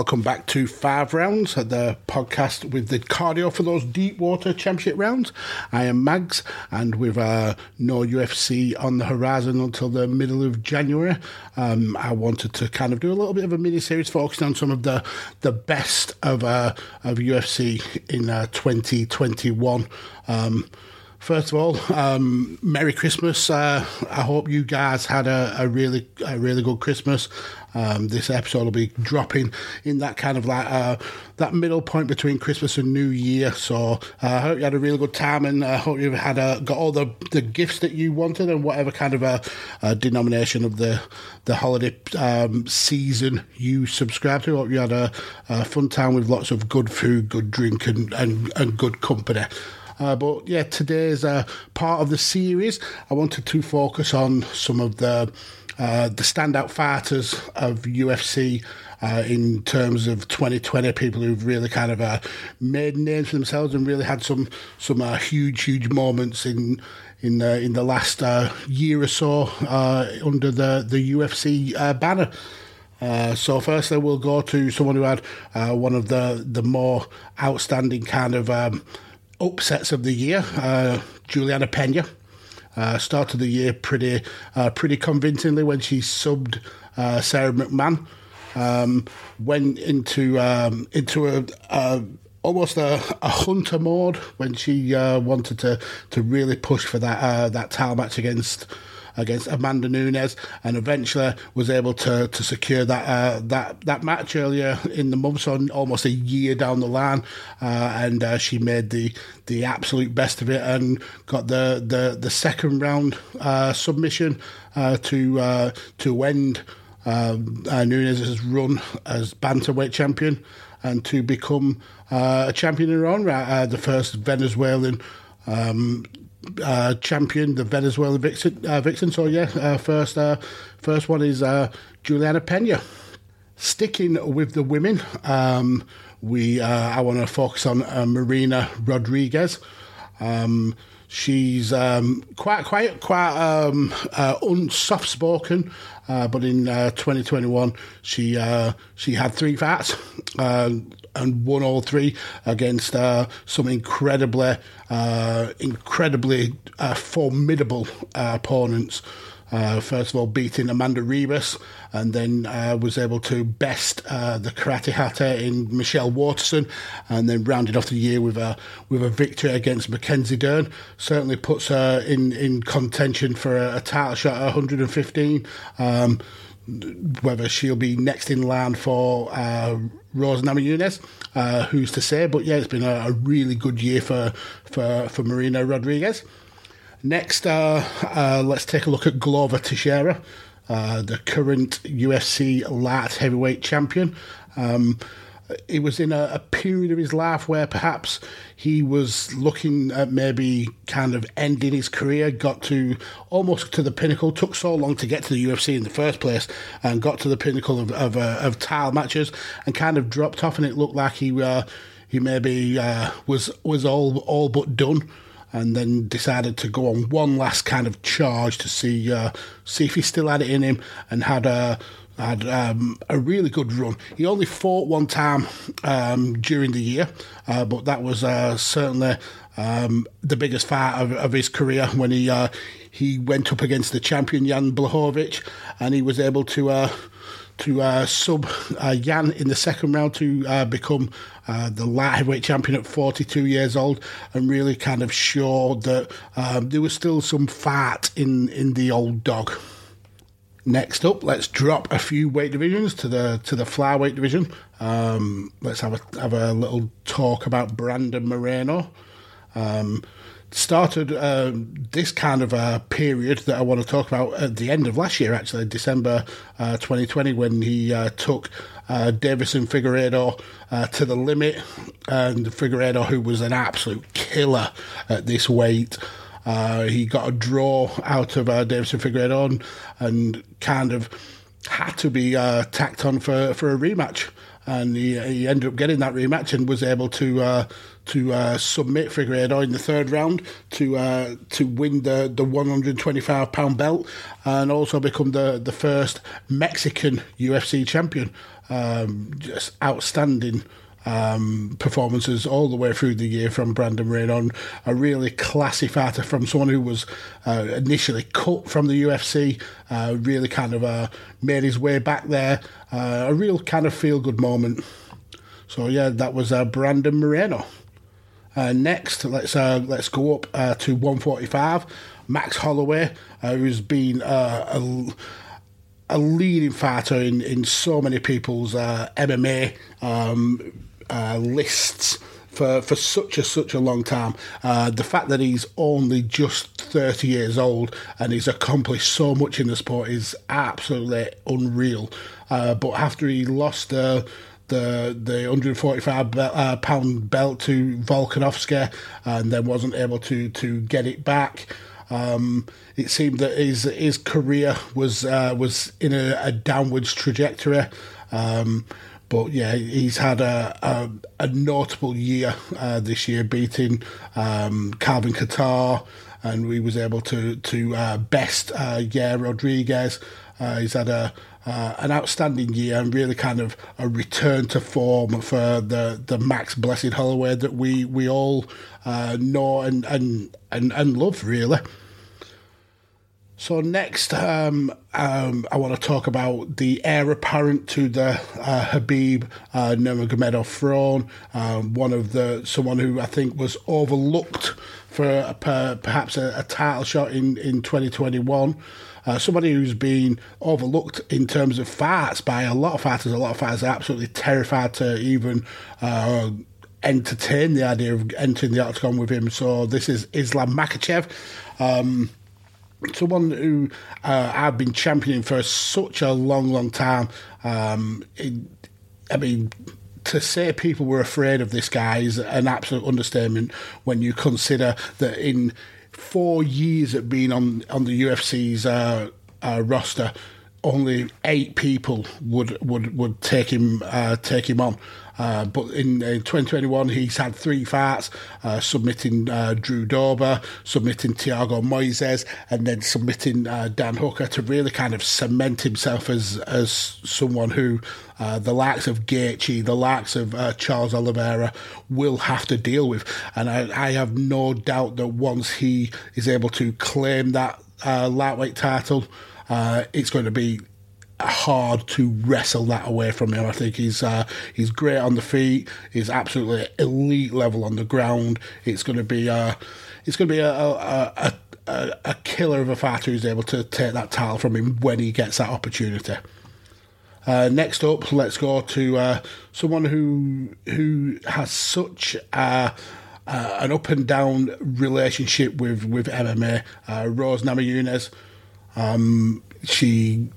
Welcome back to Five Rounds, the podcast with the cardio for those deep water championship rounds. I am Mags, and with uh, no UFC on the horizon until the middle of January, um, I wanted to kind of do a little bit of a mini series focusing on some of the the best of uh, of UFC in uh, 2021. Um, First of all, um, Merry Christmas! Uh, I hope you guys had a, a really, a really good Christmas. Um, this episode will be dropping in that kind of like uh, that middle point between Christmas and New Year. So uh, I hope you had a really good time, and I hope you had uh, got all the, the gifts that you wanted, and whatever kind of a, a denomination of the the holiday um, season you subscribe to. Hope you had a, a fun time with lots of good food, good drink, and and, and good company. Uh, but yeah, today's uh, part of the series. I wanted to focus on some of the uh, the standout fighters of UFC. Uh, in terms of 2020, people who've really kind of uh, made names for themselves and really had some some uh, huge, huge moments in in in the last year or so under the the UFC banner. Uh, so firstly, we'll go to someone who had uh, one of the the more outstanding kind of um, upsets of the year, uh, Juliana Pena. Uh, started the year pretty uh, pretty convincingly when she subbed uh, Sara McMann. Um, went into um, into a, a almost a, a, hunter mode when she uh, wanted to to really push for that uh, that title match against against Amanda Nunes, and eventually was able to to secure that uh, that that match earlier in the month, so almost a year down the line, uh, and uh, she made the the absolute best of it and got the the the second round uh, submission uh, to uh, to end um, Nunes' run as bantamweight champion and to become a champion in her own right, the first Venezuelan um, uh, champion, the Venezuelan vixen. Uh, vixen. So yeah, uh, first uh, first one is uh, Juliana Pena. Sticking with the women, um, we uh, I want to focus on Marina Rodriguez. Um, she's um, quite quite quite um, soft spoken, but in 2021 she she had three fights and won all three against uh, some incredibly, uh, incredibly uh, formidable uh, opponents. Uh, first of all, beating Amanda Ribas, and then was able to best the Karate Hottie in Michelle Waterson, and then rounded off the year with a with a victory against Mackenzie Dern. Certainly puts her in, in contention for a, a title shot at 115. Um, whether she'll be next in line for uh, Rose Namajunas, uh, who's to say? But yeah, it's been a, a, really good year for for, for Marina Rodriguez. Next, uh, uh let's take a look at Glover Teixeira, uh, the current UFC light heavyweight champion. Um, he was in a, a, period of his life where perhaps he was looking at maybe kind of ending his career, got to almost to the pinnacle, took so long to get to the UFC in the first place, and got to the pinnacle of of, uh, of tile matches, and kind of dropped off, and it looked like he uh, he maybe uh, was was all all but done. And then decided to go on one last kind of charge to see uh, see if he still had it in him, and had a had um, a really good run. He only fought one time um, during the year, uh, but that was uh, certainly um, the biggest fight of, of, his career when he uh, he went up against the champion Jan Blachowicz, and he was able to uh, to uh, sub uh, Jan in the second round to uh, become uh, the light heavyweight champion at 42 years old, and really kind of showed that um, there was still some fat in in the old dog. Next up, let's drop a few weight divisions to the to the flyweight division. Um, let's have a have a little talk about Brandon Moreno. Um, started uh, this kind of a period that I want to talk about at the end of last year, actually, December uh, 2020, when he uh, took uh, Deiveson Figueiredo uh, to the limit, and Figueiredo, who was an absolute killer at this weight. Uh, he got a draw out of uh, Deiveson Figueiredo and, kind of had to be tacked on for, for a rematch and he, he ended up getting that rematch and was able to uh, to uh, submit Figueiredo in the third round to uh, to win the, the 125 pound belt and also become the, the first Mexican UFC champion. Um, just outstanding um, performances all the way through the year from Brandon Moreno. A really classy fighter from someone who was uh, initially cut from the UFC, uh, really kind of uh, made his way back there. Uh, a real kind of feel good moment. So yeah, that was uh, Brandon Moreno. Uh, next, let's let's go up to 145. Max Holloway, who's been a a leading fighter in, in so many people's uh, MMA um, uh, lists for, for such a such a long time. Uh, the fact that he's only just 30 years old and he's accomplished so much in the sport is absolutely unreal. Uh, but after he lost the the the 145 uh, pound belt to Volkanovski and then wasn't able to to get it back. Um, it seemed that his his career was uh, was in a, a downwards trajectory. Um, but yeah, he's had a, a, a notable year uh, this year, beating um, Calvin Kattar, and we was able to to uh, best uh, Yair Rodriguez. Uh, he's had a uh, an outstanding year and really kind of a return to form for the, the Max Blessed Holloway that we we all uh, know and, and and and love really. So next, um, um, I want to talk about the heir apparent to the uh, Khabib uh, Nurmagomedov throne. Um, one of the someone who I think was overlooked for a, perhaps a, a, title shot in in 2021. Uh, somebody who's been overlooked in terms of fights by a lot of fighters. A lot of fighters are absolutely terrified to even uh, entertain the idea of entering the octagon with him. So this is Islam Makhachev. Um, someone who uh, I've been championing for such a long, long time. Um, it, I mean, to say people were afraid of this guy is an absolute understatement when you consider that in four years of being on on the UFC's uh, uh, roster, only eight people would would would take him uh, take him on. Uh, but in, in, 2021, he's had three fights, uh, submitting uh, Drew Dober, submitting Thiago Moises, and then submitting uh, Dan Hooker to really kind of cement himself as as someone who uh, the likes of Gaethje, the likes of uh, Charles Oliveira will have to deal with. And I, I, have no doubt that once he is able to claim that lightweight title, it's going to be hard to wrestle that away from him. I think he's uh, he's great on the feet. He's absolutely elite level on the ground. It's going to be uh, it's going to be a, a, a, a killer of a fighter who's able to take that title from him when he gets that opportunity. Uh, next up, let's go to uh, someone who who has such a, uh, an up and down relationship with with MMA. Uh, Rose Namajunas. Um, she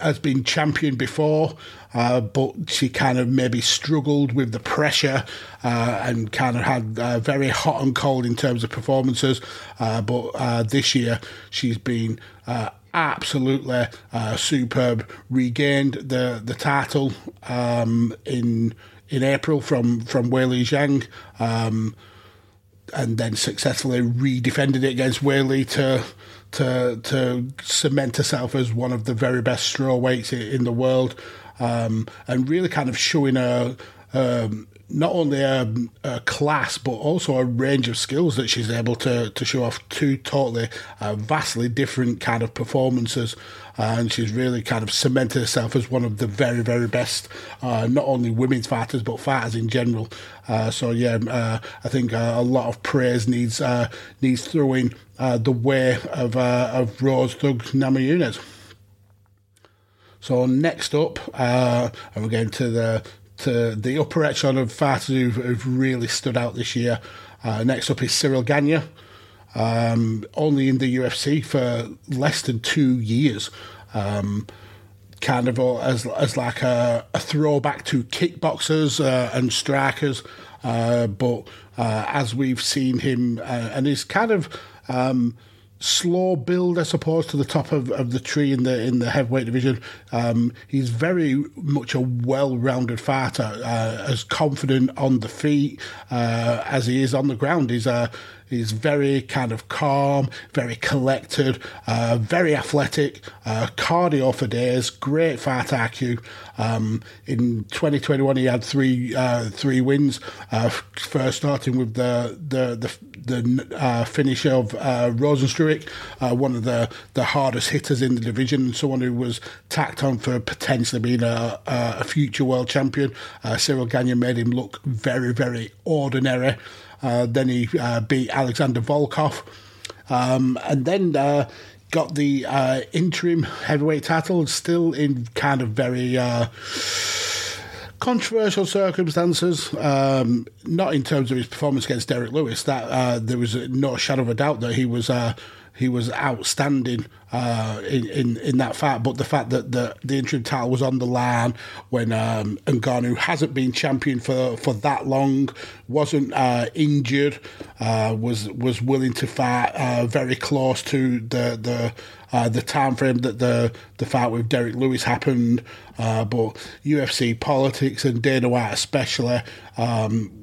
has been champion before, uh, but she kind of maybe struggled with the pressure uh, and kind of had uh, very hot and cold in terms of performances. Uh, but uh, this year she's been uh, absolutely superb. Regained the the title um, in in April from from Weili Zhang. Um, and then successfully redefended it against Weili to to to cement herself as one of the very best strawweights in the world, um, and really kind of showing her um, not only a, a, class but also a range of skills that she's able to, to show off two totally uh, vastly different kind of performances and she's really kind of cemented herself as one of the very very best uh, not only women's fighters but fighters in general uh, so yeah uh, I think uh, a lot of praise needs uh, needs throwing the way of of Rose Thug Namajunas. So next up, and we're going to the to the upper echelon of fighters who've, who've really stood out this year. Next up is Cyril Gane, um, only in the UFC for less than two years. Um, kind of as as like a, a throwback to kickboxers uh, and strikers, uh, but uh, as we've seen him, uh, and he's kind of um, slow build, I suppose, to the top of, of the tree in the in the heavyweight division. Um, he's very much a well-rounded fighter, uh, as confident on the feet uh, as he is on the ground. He's a He's very kind of calm, very collected, uh, very athletic, uh, cardio for days, great fight IQ. Um, in 2021, he had three uh, three wins. Uh, first, starting with the the the, the uh, finish of uh, Rozenstruik, uh, one of the, the hardest hitters in the division, and someone who was tacked on for potentially being a, a future world champion. Cyril Gane made him look very very ordinary. Uh, then he uh, beat Alexander Volkov. Um, and then uh, got the uh, interim heavyweight title, still in kind of very uh, controversial circumstances. Um, not in terms of his performance against Derrick Lewis. That uh, there was no shadow of a doubt that he was he was outstanding uh, in, in, in that fight. But the fact that the the interim title was on the line when um, Ngannou hasn't been champion for, for that long, wasn't uh, injured, uh, was was willing to fight uh, very close to the the. Uh, the time frame that the the fight with Derrick Lewis happened, uh, but UFC politics and Dana White especially um,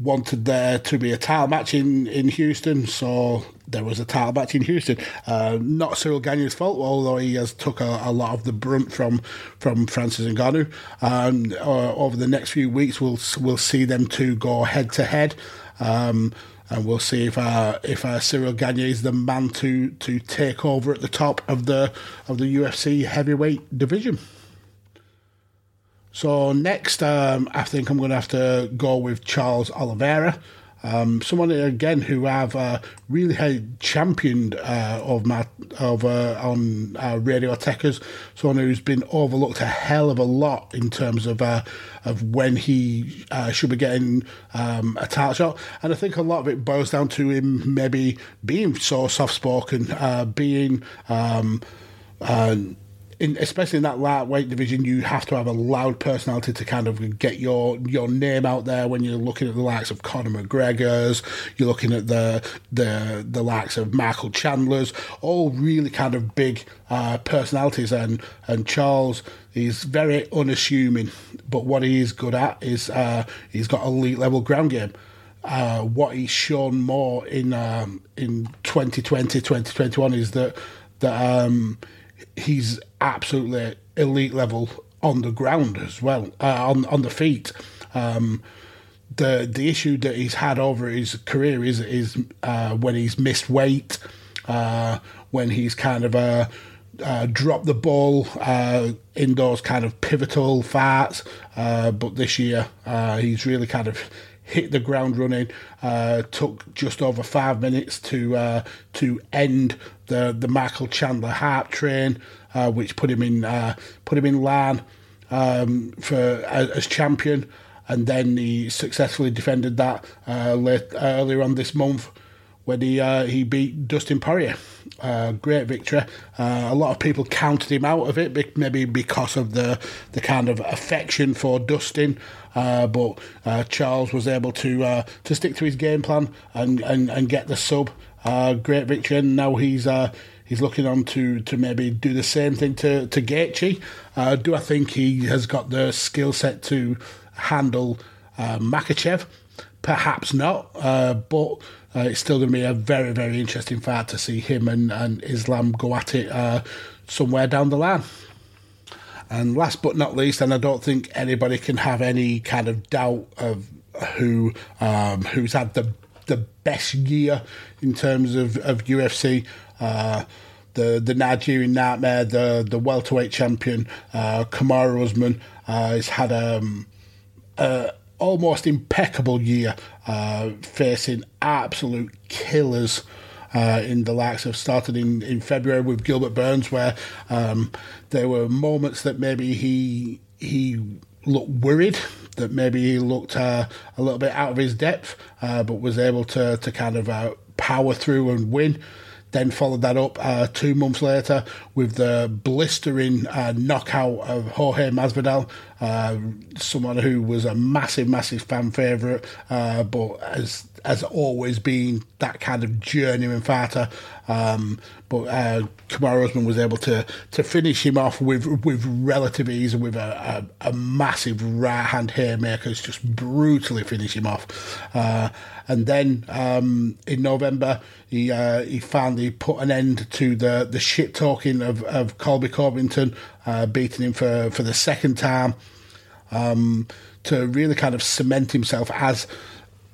wanted there to be a title match in, in Houston, so there was a title match in Houston. Uh, not Cyril Gane's fault, although he has took a, a, lot of the brunt from from Francis Ngannou. Um, uh, over the next few weeks, we'll we'll see them two go head to head. And we'll see if uh, if uh, Cyril Gane is the man to to take over at the top of the of the UFC heavyweight division. So next, um, I think I'm going to have to go with Charles Oliveira. Um, someone again who I've uh, really championed uh, of my of uh, on uh, Radio Techers, someone who's been overlooked a hell of a lot in terms of uh, of when he uh, should be getting um, a title shot, and I think a lot of it boils down to him maybe being so soft spoken, being. Um, in, especially in that lightweight division, you have to have a loud personality to kind of get your your name out there when you're looking at the likes of Conor McGregor's, you're looking at the the the likes of Michael Chandler's, all really kind of big uh, personalities, and and Charles is very unassuming, but what he is good at is uh, he's got elite level ground game. Uh, what he's shown more in um, in 2020, 2021 is that that um, he's absolutely elite level on the ground as well, uh, on on the feet. Um, the the issue that he's had over his career is is uh, when he's missed weight, uh, when he's kind of uh, uh dropped the ball uh, in those kind of pivotal fights. Uh, but this year he's really kind of hit the ground running. took just over five minutes to to end the the Michael Chandler hype train uh, which put him in uh, put him in line um, for as, as, champion, and then he successfully defended that uh, late, earlier on this month when he uh, he beat Dustin Poirier. Uh, great victory. Uh, a lot of people counted him out of it, maybe because of the the kind of affection for Dustin. Uh, but uh, Charles was able to uh, to stick to his game plan and, and, and get the sub. great victory, and now he's He's looking on to, to maybe do the same thing to, to Gaethje. Do I think he has got the skill set to handle uh, Makhachev? Perhaps not, but uh, it's still going to be a very, very interesting fight to see him and, and Islam go at it uh, somewhere down the line. And last but not least, and I don't think anybody can have any kind of doubt of who um, who's had the the best year in terms of, of UFC. Uh, the the Nigerian nightmare, the the welterweight champion, uh, Kamaru Usman, uh, has had um, a almost impeccable year, uh, facing absolute killers. Uh, in the likes of started in, in February with Gilbert Burns, where um, there were moments that maybe he he looked worried, that maybe he looked uh, a little bit out of his depth, uh, but was able to to kind of uh, power through and win. Then followed that up uh, two months later with the blistering uh, knockout of Jorge Masvidal, uh, someone who was a massive, massive fan favourite, uh, but has has always been that kind of journeyman fighter. Um, but uh, Kamaru Usman was able to to finish him off with with relative ease with a, a, a massive right hand haymaker, just brutally finish him off. Uh, and then um, in November, he uh, he finally put an end to the, the shit talking of, of Colby Covington, uh, beating him for, for the second time, um, to really kind of cement himself as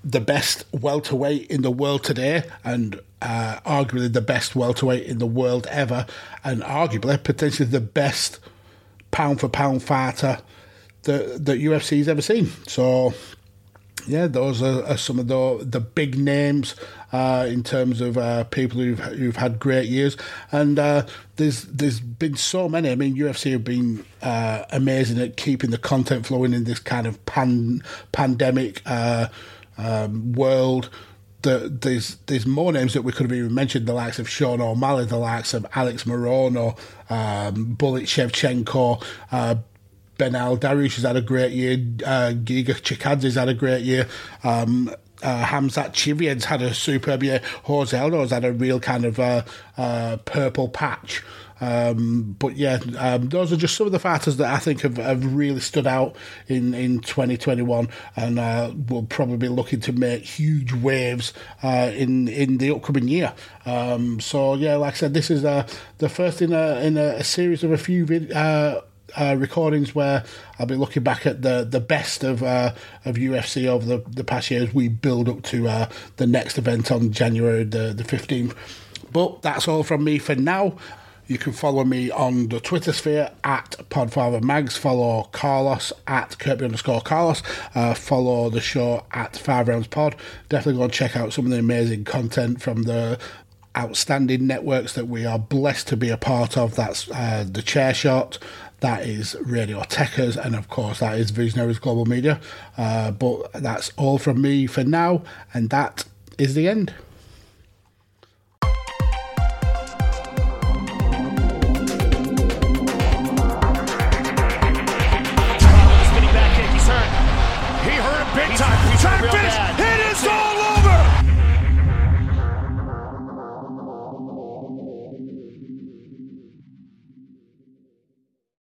the best welterweight in the world today, and uh, arguably the best welterweight in the world ever, and arguably potentially the best pound for pound fighter that that UFC's ever seen. So yeah, those are, are, some of the the big names uh, in terms of uh, people who've who've had great years, and uh, there's there's been so many. I mean, UFC have been uh, amazing at keeping the content flowing in this kind of pan pandemic uh, um, world. The, there's there's more names that we could have even mentioned, the likes of Sean O'Malley, the likes of Alex Morono, um, Bullet Shevchenko, uh, Beneil Dariush has had a great year. Uh, Giga Chikadze's had a great year. Um, uh, Khamzat Chimaev's had a superb year. Jose Aldo's had a real kind of uh, uh, purple patch. Um, but yeah, um, those are just some of the fighters that I think have, have really stood out in, in 2021 and uh, will probably be looking to make huge waves uh, in in the upcoming year. Um, so yeah, like I said, this is uh, the first in a in a, series of a few vid- uh, uh, recordings where I'll be looking back at the the best of uh, of UFC over the, the past years. We build up to uh, the next event on January the the fifteenth. But that's all from me for now. You can follow me on the Twitter sphere at Podfather Mags. Follow Carlos at Kirby underscore Carlos. Uh, follow the show at Five Rounds Pod. Definitely go and check out some of the amazing content from the outstanding networks that we are blessed to be a part of. That's uh, the Chair Shot, that is Radio Techers, and of course, that is Visionaries Global Media. Uh, but that's all from me for now, and that is the end.